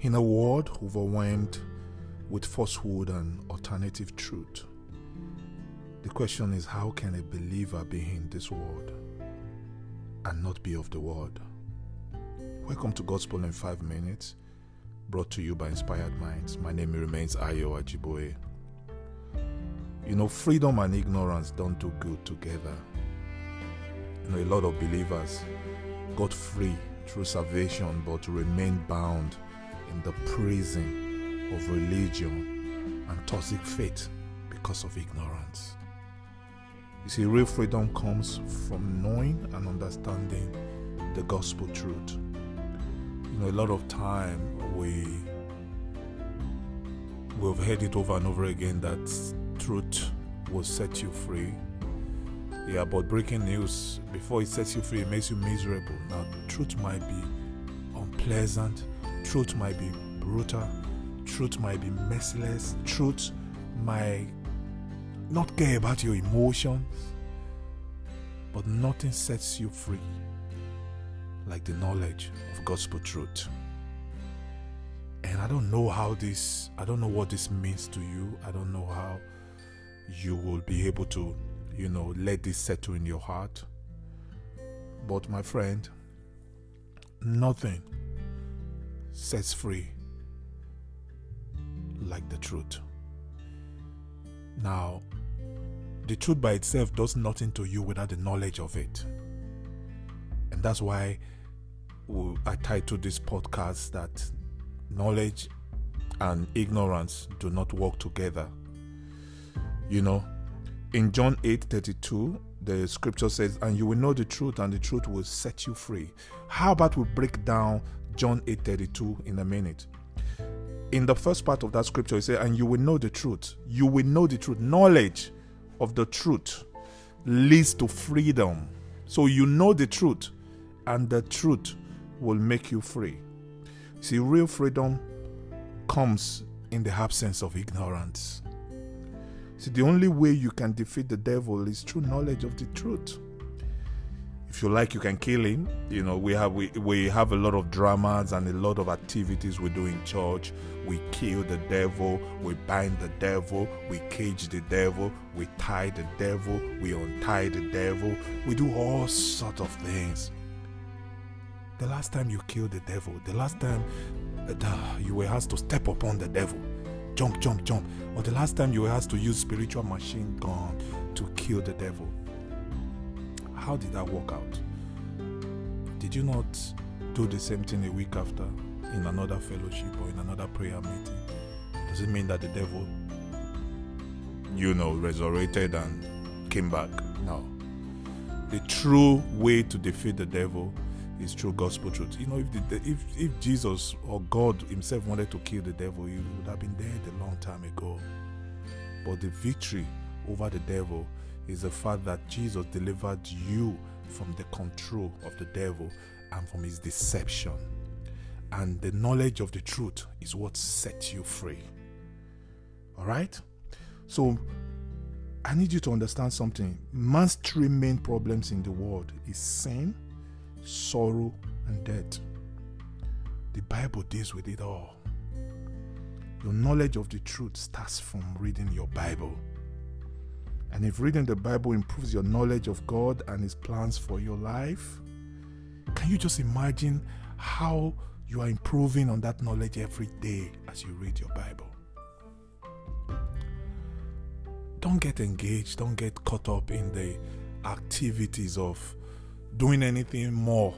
In a world overwhelmed with falsehood and alternative truth, the question is how can a believer be in this world and not be of the world? Welcome to Gospel in 5 Minutes, brought to you by Inspired Minds. My name remains Ayo Ajiboye. You know, freedom and ignorance don't do good together. You know, a lot of believers got free through salvation but remain bound in the prison of religion and toxic faith because of ignorance. You see, real freedom comes from knowing and understanding the gospel truth. You know, a lot of time we we've heard it over and over again that truth will set you free. Yeah, but breaking news before it sets you free, it makes you miserable. Now, truth might be unpleasant, truth might be brutal, truth might be merciless, truth might not care about your emotions, but nothing sets you free like the knowledge of gospel truth. And I don't know how this, I don't know what this means to you. I don't know how you will be able to, you know, let this settle in your heart. But my friend, nothing sets free like the truth. Now, the truth by itself does nothing to you without the knowledge of it. And that's why I titled this podcast that knowledge and ignorance do not work together. You know, in John 8 32, the scripture says, And you will know the truth, and the truth will set you free. How about we break down John 8 32 in a minute? In the first part of that scripture, it says, And you will know the truth. You will know the truth. Knowledge of the truth leads to freedom. So you know the truth, and the truth will make you free. See, real freedom comes in the absence of ignorance. See, the only way you can defeat the devil is through knowledge of the truth. If you like, you can kill him. You know, we have we, we have a lot of dramas and a lot of activities we do in church. We kill the devil, we bind the devil, we cage the devil, we tie the devil, we untie the devil. We do all sorts of things. The last time you killed the devil, the last time uh, you were asked to step upon the devil, jump, jump, jump, or the last time you were asked to use spiritual machine gun to kill the devil, how did that work out? Did you not do the same thing a week after in another fellowship or in another prayer meeting? Does it mean that the devil, you know, resurrected and came back? No. The true way to defeat the devil is through gospel truth. You know, if the, if if Jesus or God Himself wanted to kill the devil, He would have been dead a long time ago. But the victory over the devil is the fact that Jesus delivered you from the control of the devil and from his deception. And the knowledge of the truth is what sets you free. All right? So I need you to understand something. Man's three main problems in the world is sin, sorrow, and death. The Bible deals with it all. Your knowledge of the truth starts from reading your Bible. And if reading the Bible improves your knowledge of God and His plans for your life, can you just imagine how you are improving on that knowledge every day as you read your Bible? Don't get engaged, don't get caught up in the activities of doing anything more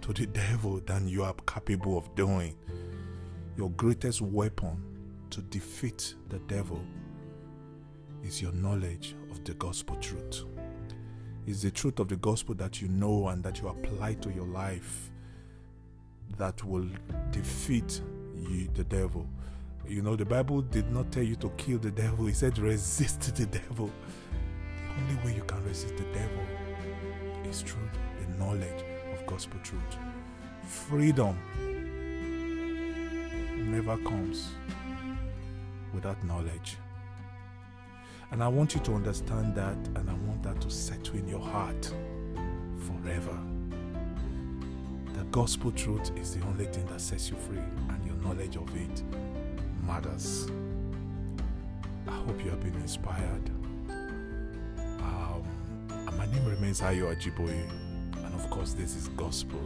to the devil than you are capable of doing. Your greatest weapon to defeat the devil is your knowledge of the gospel truth. It's the truth of the gospel that you know and that you apply to your life that will defeat you, the devil. You know, the Bible did not tell you to kill the devil, it said resist the devil. The only way you can resist the devil is through the knowledge of gospel truth. Freedom never comes without knowledge. And I want you to understand that, and I want that to settle in your heart forever. The gospel truth is the only thing that sets you free, and your knowledge of it matters. I hope you have been inspired. Um, and my name remains Ayo Ajiboye, and of course, this is Gospel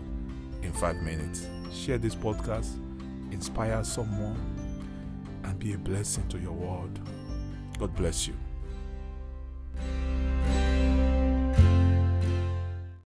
in five minutes. Share this podcast, inspire someone, and be a blessing to your world. God bless you.